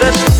this